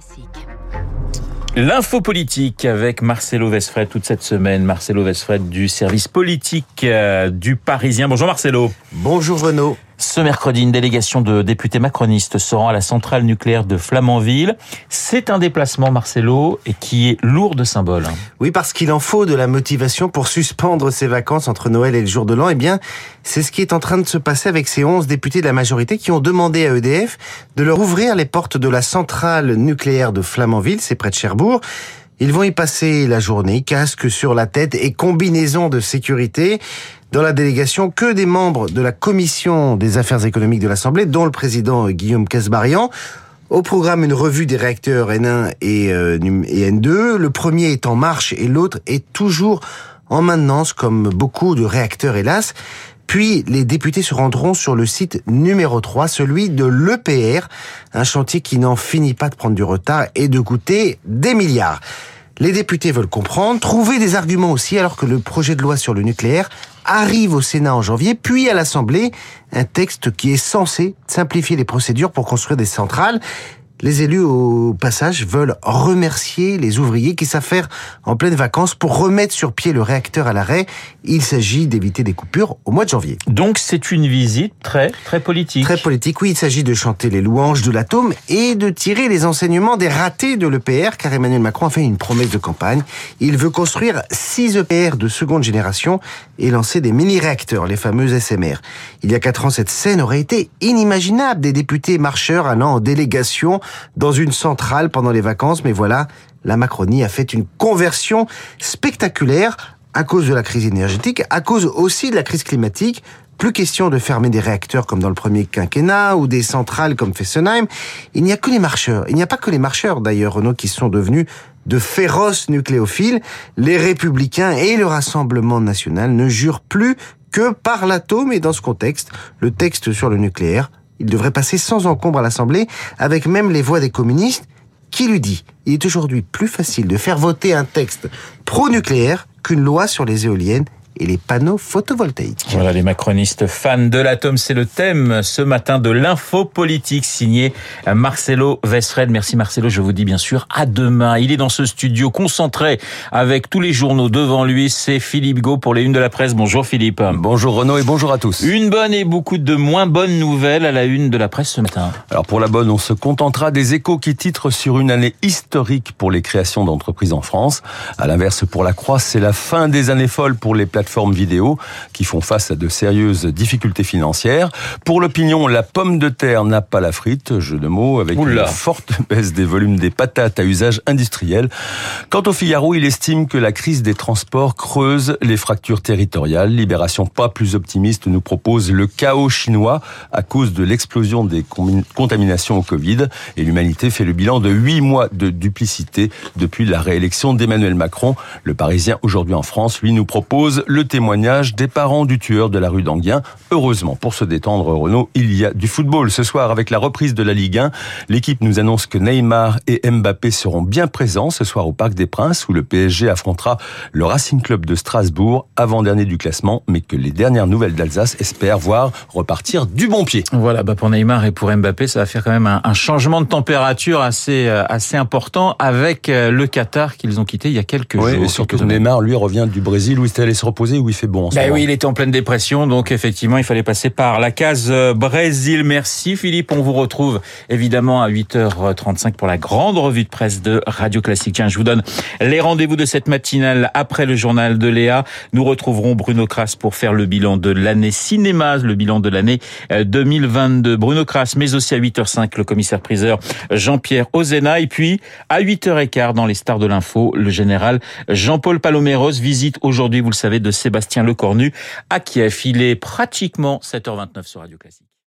Classique. L'info politique avec Marcelo Vesfred toute cette semaine. Marcelo Vesfred du service politique euh, du Parisien. Bonjour Marcelo. Bonjour Renaud. Ce mercredi, une délégation de députés macronistes se rend à la centrale nucléaire de Flamanville. C'est un déplacement, Marcelo, et qui est lourd de symboles. Oui, parce qu'il en faut de la motivation pour suspendre ses vacances entre Noël et le jour de l'an. Eh bien, c'est ce qui est en train de se passer avec ces 11 députés de la majorité qui ont demandé à EDF de leur ouvrir les portes de la centrale nucléaire de Flamanville, c'est près de Cherbourg. Ils vont y passer la journée, casque sur la tête et combinaison de sécurité dans la délégation que des membres de la commission des affaires économiques de l'Assemblée, dont le président Guillaume Casbarian. Au programme, une revue des réacteurs N1 et, euh, et N2. Le premier est en marche et l'autre est toujours en maintenance, comme beaucoup de réacteurs, hélas. Puis, les députés se rendront sur le site numéro 3, celui de l'EPR, un chantier qui n'en finit pas de prendre du retard et de coûter des milliards. Les députés veulent comprendre, trouver des arguments aussi, alors que le projet de loi sur le nucléaire arrive au Sénat en janvier, puis à l'Assemblée, un texte qui est censé simplifier les procédures pour construire des centrales. Les élus, au passage, veulent remercier les ouvriers qui s'affairent en pleine vacances pour remettre sur pied le réacteur à l'arrêt. Il s'agit d'éviter des coupures au mois de janvier. Donc c'est une visite très, très politique. Très politique, oui. Il s'agit de chanter les louanges de l'atome et de tirer les enseignements des ratés de l'EPR, car Emmanuel Macron a fait une promesse de campagne. Il veut construire 6 EPR de seconde génération et lancer des mini-réacteurs, les fameux SMR. Il y a 4 ans, cette scène aurait été inimaginable. Des députés marcheurs allant en délégation dans une centrale pendant les vacances, mais voilà, la Macronie a fait une conversion spectaculaire à cause de la crise énergétique, à cause aussi de la crise climatique. Plus question de fermer des réacteurs comme dans le premier quinquennat ou des centrales comme Fessenheim. Il n'y a que les marcheurs. Il n'y a pas que les marcheurs d'ailleurs, Renault, qui sont devenus de féroces nucléophiles. Les républicains et le Rassemblement national ne jurent plus que par l'atome et dans ce contexte, le texte sur le nucléaire il devrait passer sans encombre à l'Assemblée, avec même les voix des communistes, qui lui dit il est aujourd'hui plus facile de faire voter un texte pro-nucléaire qu'une loi sur les éoliennes et les panneaux photovoltaïques. Voilà, les macronistes fans de l'atome, c'est le thème ce matin de l'info politique signé Marcelo Vesfred. Merci Marcelo, je vous dis bien sûr à demain. Il est dans ce studio concentré avec tous les journaux devant lui. C'est Philippe Gau pour les Unes de la Presse. Bonjour Philippe. Bonjour Renaud et bonjour à tous. Une bonne et beaucoup de moins bonnes nouvelles à la Une de la Presse ce matin. Alors pour la bonne, on se contentera des échos qui titrent sur une année historique pour les créations d'entreprises en France. À l'inverse, pour la Croix, c'est la fin des années folles pour les plateformes plateformes vidéo qui font face à de sérieuses difficultés financières. Pour l'opinion, la pomme de terre n'a pas la frite, jeu de mots, avec Oula. une forte baisse des volumes des patates à usage industriel. Quant au Figaro, il estime que la crise des transports creuse les fractures territoriales. Libération pas plus optimiste nous propose le chaos chinois à cause de l'explosion des contaminations au Covid. Et l'humanité fait le bilan de huit mois de duplicité depuis la réélection d'Emmanuel Macron. Le Parisien aujourd'hui en France, lui, nous propose le témoignage des parents du tueur de la rue d'Anguien. Heureusement, pour se détendre, Renault, il y a du football. Ce soir, avec la reprise de la Ligue 1, l'équipe nous annonce que Neymar et Mbappé seront bien présents ce soir au Parc des Princes, où le PSG affrontera le Racing Club de Strasbourg, avant-dernier du classement, mais que les dernières nouvelles d'Alsace espèrent voir repartir du bon pied. Voilà, bah pour Neymar et pour Mbappé, ça va faire quand même un, un changement de température assez euh, assez important avec euh, le Qatar qu'ils ont quitté il y a quelques Oui, jours. et surtout quelques. Neymar, lui, revient du Brésil où il était allé se reposer, où il fait bon en ce Ben moment. oui, il était en pleine dépression, donc effectivement, il fallait passer par la case euh, Brésil. Merci Philippe, on vous retrouve évidemment à 8h35 pour la grande revue de presse de Radio Classique. Tiens, je vous donne les rendez-vous de cette matinale après le journal de Léa. Nous retrouverons Bruno Kras pour faire le bilan de l'année cinéma, le bilan de l'année euh, 2022. Bruno Kras, mais aussi à 8h05, le commissaire priseur Jean-Pierre Ozena. Et puis, à 8h15, dans les stars de l'info, le général Jean-Paul Paloméros visite aujourd'hui, vous le savez, de Sébastien Lecornu à Kiev. Il est pratiquement 7h29 sur Radio Classique.